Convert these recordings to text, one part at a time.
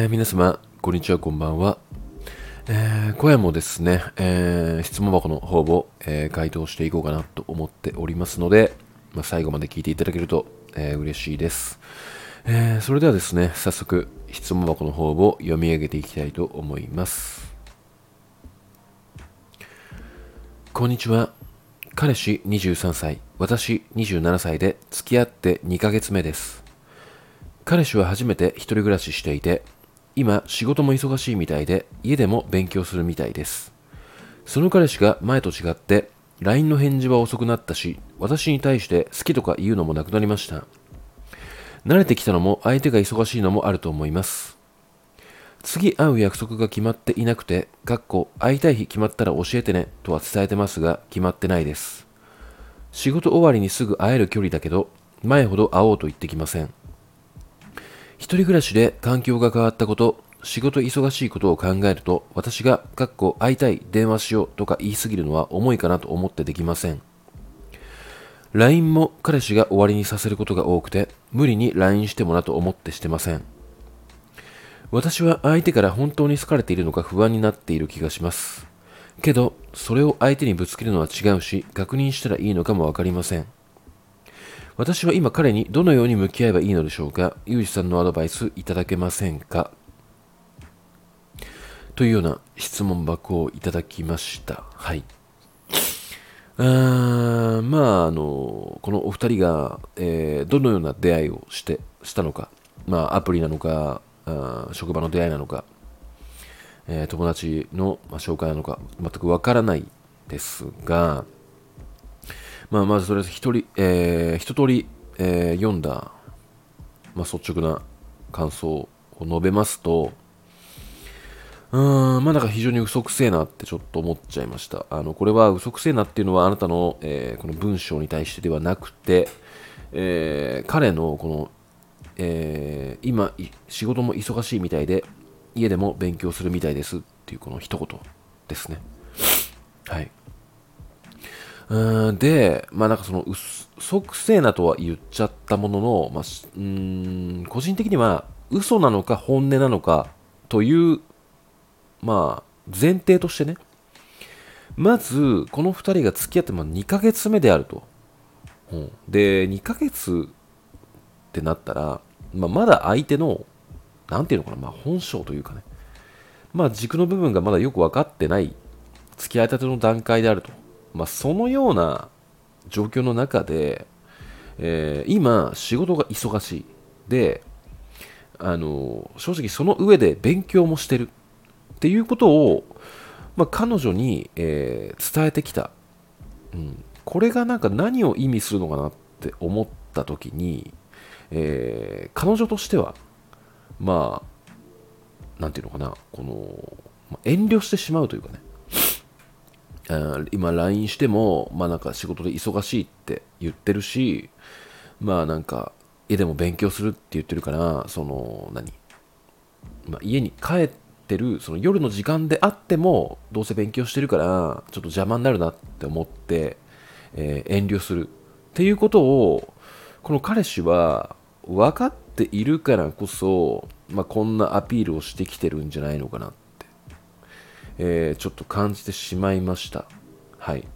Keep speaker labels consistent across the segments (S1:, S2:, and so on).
S1: えー皆様、こんにちは、こんばんは。えー今夜もですね、えー質問箱の方を、えー回答していこうかなと思っておりますので、まあ、最後まで聞いていただけると、えー嬉しいです、えーそれではですね、早速、質問箱の方を読み上げていきたいと思います。こんにちは。彼氏23歳、私27歳で付き合って2ヶ月目です。彼氏は初めて一人暮らししていて、今仕事も忙しいみたいで、家でも勉強するみたいです。その彼氏が前と違って、LINE の返事は遅くなったし、私に対して好きとか言うのもなくなりました。慣れてきたのも相手が忙しいのもあると思います。次会う約束が決まっていなくて、かっこ会いたい日決まったら教えてねとは伝えてますが、決まってないです。仕事終わりにすぐ会える距離だけど、前ほど会おうと言ってきません。一人暮らしで環境が変わったこと、仕事忙しいことを考えると、私が、かっこ会いたい、電話しようとか言いすぎるのは重いかなと思ってできません。LINE も彼氏が終わりにさせることが多くて、無理に LINE してもなと思ってしてません。私は相手から本当に好かれているのか不安になっている気がします。けど、それを相手にぶつけるのは違うし、確認したらいいのかもわかりません。私は今彼にどのように向き合えばいいのでしょうか？ゆうじさんのアドバイスいただけませんか？というような質問箱をいただきました。はい。あーまあ、あの、このお二人が、えーどのような出会いをして、したのか、まあ、アプリなのか、あ職場の出会いなのか、えー友達の、まあ、紹介なのか、全くわからないですが、まあ、まずとりあえず一人、えー一通り、えー読んだ、まあ、率直な感想を述べますと、うーん、まあなんか非常に嘘くせえなってちょっと思っちゃいました。あの、これは嘘くせえなっていうのはあなたの、えーこの文章に対してではなくて、えー彼のこの、えー今、仕事も忙しいみたいで、家でも勉強するみたいですっていうこの一言ですね。はい。うんで、まあなんかその嘘くせえなとは言っちゃったものの、まあ、うーん、個人的には嘘なのか本音なのかという、まあ前提としてね、まずこの2人が付き合ってま2ヶ月目であると。うんで、2ヶ月ってなったら、まあ、まだ相手の、なんていうのかな、まあ本性というかね、まあ軸の部分がまだよく分かってない付き合いたての段階であると。まあ、そのような状況の中で、えー今、仕事が忙しい。で、あの正直その上で勉強もしてるっていうことを、まあ、彼女に、えー伝えてきた、うん。これがなんか何を意味するのかなって思った時に、えー彼女としては、まあ、なんていうのかな、この、ま遠慮してしまうというかね、今 LINE しても、まあなんか仕事で忙しいって言ってるし、まあなんか家でも勉強するって言ってるから、その何、まあ、家に帰ってるその夜の時間であっても、どうせ勉強してるから、ちょっと邪魔になるなって思って、えー遠慮するっていうことを、この彼氏は分かっているからこそ、まあ、こんなアピールをしてきてるんじゃないのかなって。えーちょっと感じてしまいました。はい。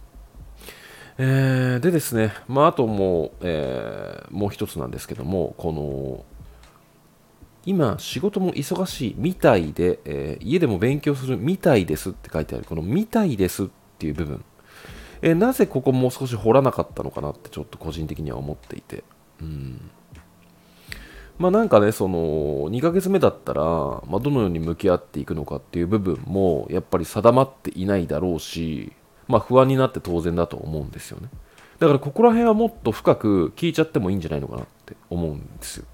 S1: えーでですね、まあ、あともう、えーもう一つなんですけども、この、今、仕事も忙しいみたいで、えー家でも勉強するみたいですって書いてある、このみたいですっていう部分、えなぜここもう少し掘らなかったのかなってちょっと個人的には思っていて、うん。まあなんかね、その2ヶ月目だったら、まあ、どのように向き合っていくのかっていう部分もやっぱり定まっていないだろうし、まあ不安になって当然だと思うんですよね。だからここら辺はもっと深く聞いちゃってもいいんじゃないのかなって思うんですよ。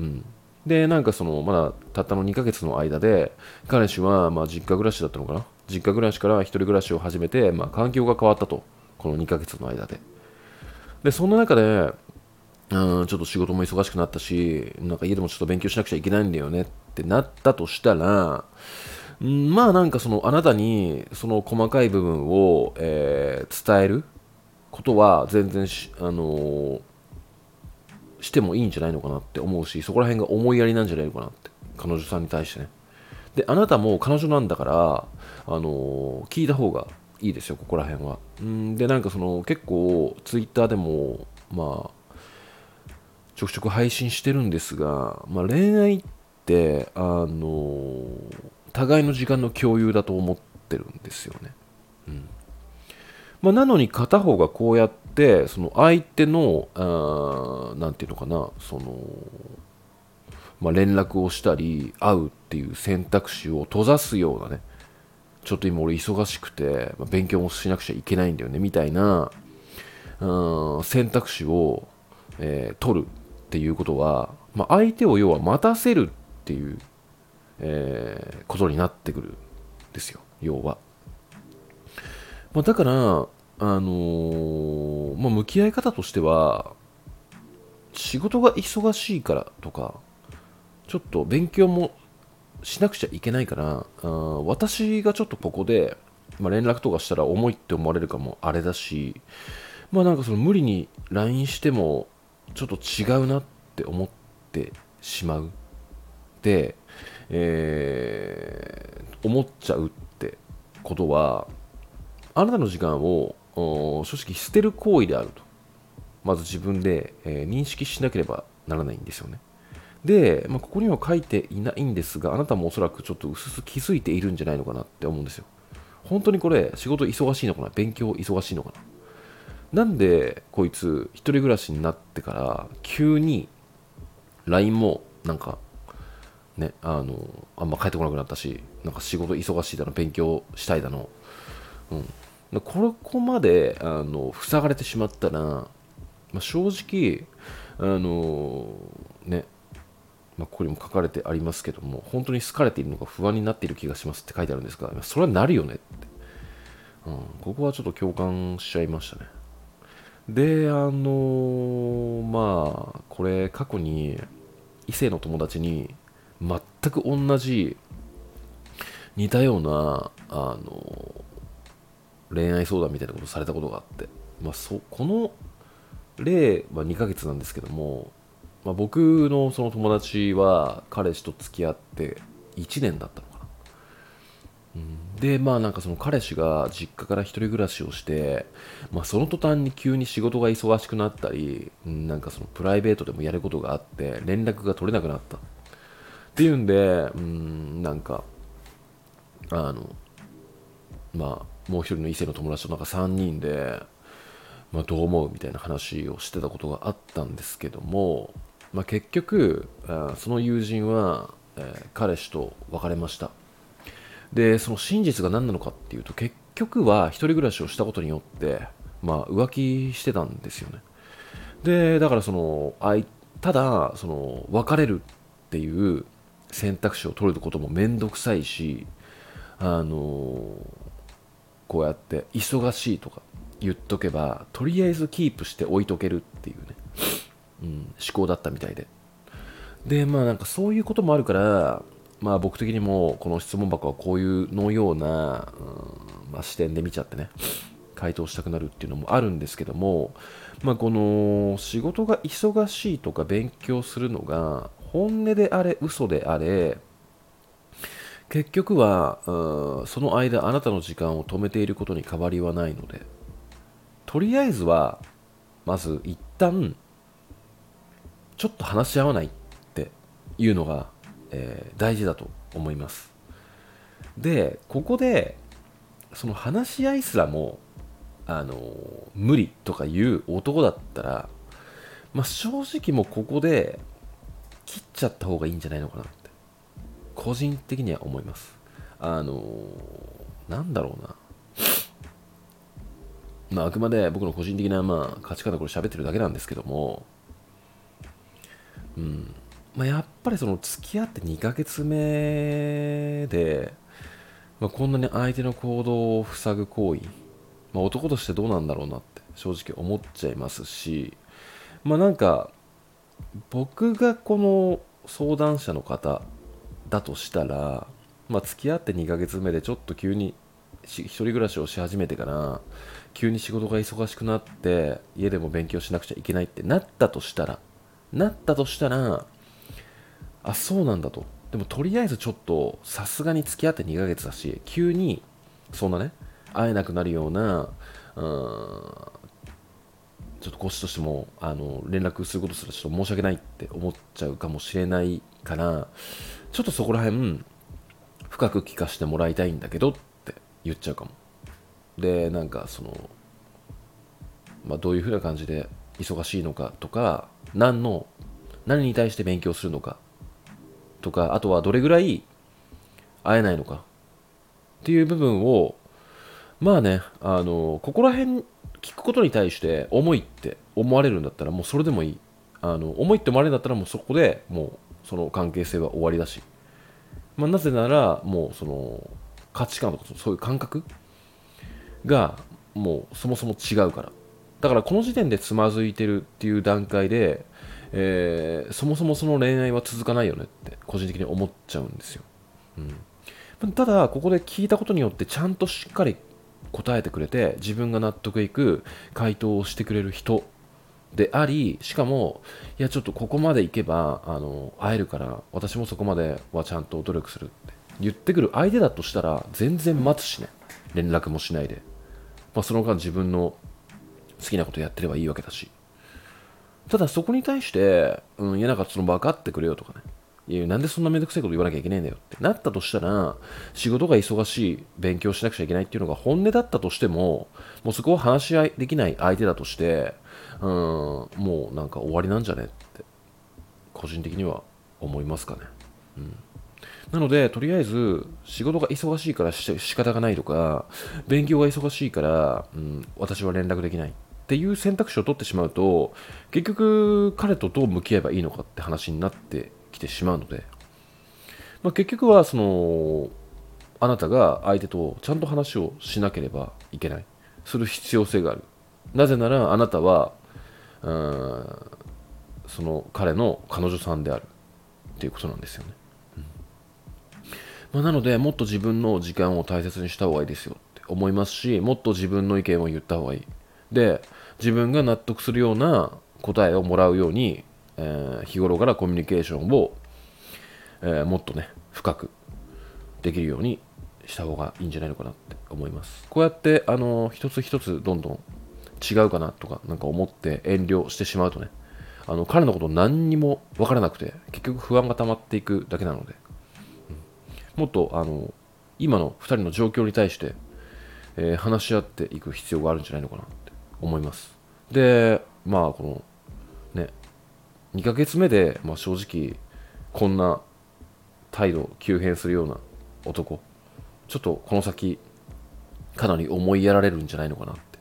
S1: うん。で、なんかその、まだたったの2ヶ月の間で、彼氏はまあ実家暮らしだったのかな？実家暮らしから一人暮らしを始めて、まあ環境が変わったと。この2ヶ月の間で。で、そんな中で、うん、ちょっと仕事も忙しくなったし、なんか家でもちょっと勉強しなくちゃいけないんだよねってなったとしたら、まあなんかそのあなたにその細かい部分を、えー伝えることは全然し、あのーしてもいいんじゃないのかなって思うし、そこら辺が思いやりなんじゃないのかなって彼女さんに対してね。であなたも彼女なんだから、あの聞いた方がいいですよここら辺は。んでなんかその結構ツイッターでもまあょくちょく配信してるんですが、まあ、恋愛ってあの互いの時間の共有だと思ってるんですよね、うん。まあ、なのに片方がこうやってその相手の何て言うのかなそのまあ、連絡をしたり会うっていう選択肢を閉ざすようなねちょっと今俺忙しくて、まあ、勉強もしなくちゃいけないんだよねみたいなうん選択肢を、えー、取る。っていうことは、まあ、相手を要は待たせるっていう、えー、ことになってくるんですよ要は、まあ、だからあのー、まあ、向き合い方としては仕事が忙しいからとかちょっと勉強もしなくちゃいけないからあ私がちょっとここで、まあ、連絡とかしたら重いって思われるかもあれだしまあなんかその無理に LINE してもちょっと違うなって思ってしまうで、えー、思っちゃうってことはあなたの時間を正直捨てる行為であるとまず自分で、えー、認識しなければならないんですよね。で、まあ、ここには書いていないんですが、あなたもおそらくちょっと薄々気づいているんじゃないのかなって思うんですよ。本当にこれ、仕事忙しいのかな？勉強忙しいのかな？なんで、こいつ、一人暮らしになってから、急に LINE も、なんか、ね、あの、あんま帰ってこなくなったし、なんか仕事忙しいだの、勉強したいだの、うん。ここまで、あの、塞がれてしまったら、まあ、正直、あの、ね、まあ、ここにも書かれてありますけども、本当に好かれているのか不安になっている気がしますって書いてあるんですが、それはなるよねって。うん、ここはちょっと共感しちゃいましたね。で、あの、まあ、これ過去に異性の友達に全く同じ似たような、あの、恋愛相談みたいなことされたことがあって、まあ、そこの例は2ヶ月なんですけども、まあ、僕のその友達は彼氏と付き合って1年だったの、でまあなんかその彼氏が実家から1人暮らしをして、まあ、その途端に急に仕事が忙しくなったり、なんかそのプライベートでもやることがあって連絡が取れなくなった。っていうんで、うん、なんかあのまあもう一人の異性の友達となんか3人でまあ、どう思うみたいな話をしてたことがあったんですけども、まあ、結局その友人は、え、彼氏と別れました。でその真実が何なのかっていうと結局は一人暮らしをしたことによって、まあ、浮気してたんですよねでだからそのあいただその別れるっていう選択肢を取ることも面倒くさいしあのこうやって忙しいとか言っとけばとりあえずキープして置いとけるっていうねうん、思考だったみたいで。で、まあなんかそういうこともあるから、まあ僕的にもこの質問箱はこういうのような、うんまあ、視点で見ちゃってね、回答したくなるっていうのもあるんですけども、まあこの仕事が忙しいとか勉強するのが本音であれ、嘘であれ、結局は、うん、その間あなたの時間を止めていることに変わりはないので、とりあえずは、まず一旦ちょっと話し合わないっていうのが、えー、大事だと思います。でここでその話し合いすらもあの無理とかいう男だったら、まあ、正直もうここで切っちゃった方がいいんじゃないのかなって個人的には思います。あのなんだろうな。まあ、あくまで僕の個人的な、まあ、価値観でこれ喋ってるだけなんですけども、うん。まあ、やっぱりその付き合って2ヶ月目で、まあ、こんなに相手の行動を塞ぐ行為、まあ、男としてどうなんだろうなって正直思っちゃいますし、まあ、なんか僕がこの相談者の方だとしたら、まあ、付き合って2ヶ月目でちょっと急に一人暮らしをし始めてから急に仕事が忙しくなって家でも勉強しなくちゃいけないってなったとしたらなったとしたらあそうなんだと。でもとりあえずちょっとさすがに付き合って2ヶ月だし急にそんなね会えなくなるようなうんちょっとこっちとしてもあの連絡することすらちょっと申し訳ないって思っちゃうかもしれないからちょっとそこら辺深く聞かせてもらいたいんだけどって言っちゃうかも。でなんかその、まあ、どういうふうな感じで忙しいのかとか何の何に対して勉強するのかとかあとはどれぐらい会えないのかっていう部分をまあねあのここら辺聞くことに対して重いって思われるんだったらもうそれでもいい。あの重いって思われるんだったらもうそこでもうその関係性は終わりだし、まあ、なぜならもうその価値観とかそういう感覚がもうそもそも違うから。だからこの時点でつまずいてるっていう段階で、えー、そもそもその恋愛は続かないよねって個人的に思っちゃうんですよ、うん、ただここで聞いたことによってちゃんとしっかり答えてくれて自分が納得いく回答をしてくれる人でありしかもいやちょっとここまでいけばあの会えるから私もそこまではちゃんと努力するって言ってくる相手だとしたら全然待つしね。連絡もしないで、まあ、その間自分の好きなことやってればいいわけだし。ただそこに対して、うん、いやなんかその分かってくれよとかね。いや、なんでそんなめんどくさいこと言わなきゃいけないんだよってなったとしたら、仕事が忙しい、勉強しなくちゃいけないっていうのが本音だったとしても、もうそこは話し合いできない相手だとして、うん、もうなんか終わりなんじゃねって、個人的には思いますかね。うん。なので、とりあえず、仕事が忙しいからし仕方がないとか、勉強が忙しいから、うん、私は連絡できないっていう選択肢を取ってしまうと、結局、彼とどう向き合えばいいのかって話になってきてしまうので、まあ、結局は、その、あなたが相手とちゃんと話をしなければいけない。する必要性がある。なぜなら、あなたは、うん、その彼の彼女さんであるっていうことなんですよね。うんまあ、なのでもっと自分の時間を大切にした方がいいですよって思いますしもっと自分の意見を言った方がいいで自分が納得するような答えをもらうように、えー、日頃からコミュニケーションを、えー、もっとね深くできるようにした方がいいんじゃないのかなって思います。こうやってあの一つ一つどんどん違うかなとかなんか思って遠慮してしまうとねあの彼のこと何にも分からなくて結局不安が溜まっていくだけなので。もっとあの今の2人の状況に対して、えー、話し合っていく必要があるんじゃないのかな。思います。でまあこのね2ヶ月目で、まあ、正直こんな態度急変するような男ちょっとこの先かなり思いやられるんじゃないのかなって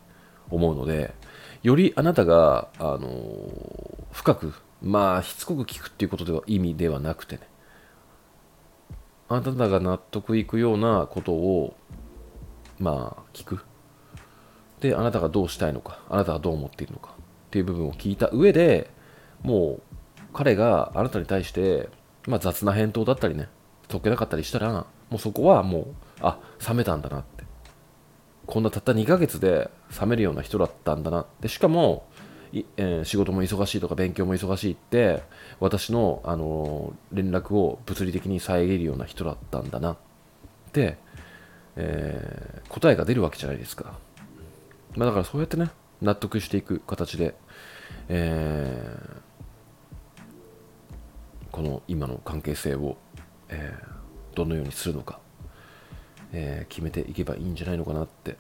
S1: 思うのでよりあなたが、あのー、深くまあしつこく聞くっていうことでは意味ではなくてねあなたが納得いくようなことをまあ聞く。であなたがどうしたいのかあなたはどう思っているのかっていう部分を聞いた上でもう彼があなたに対して、まあ、雑な返答だったりね解けなかったりしたらもうそこはもうあ冷めたんだなって。こんなたった2ヶ月で冷めるような人だったんだな。ってしかもえー、仕事も忙しいとか勉強も忙しいって私の、あのー、連絡を物理的に遮るような人だったんだなって、えー、答えが出るわけじゃないですか、まあ、だからそうやってね納得していく形で、えこの今の関係性を、えどのようにするのか、え決めていけばいいんじゃないのかなって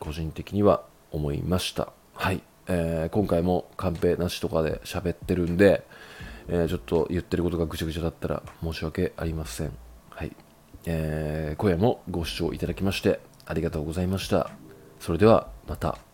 S1: 個人的には思いましたはいえー、今回もカンペなしとかで喋ってるんで、え、ちょっと言ってることがぐちゃぐちゃだったら申し訳ありません。はい。えー、今夜もご視聴いただきましてありがとうございました。それではまた。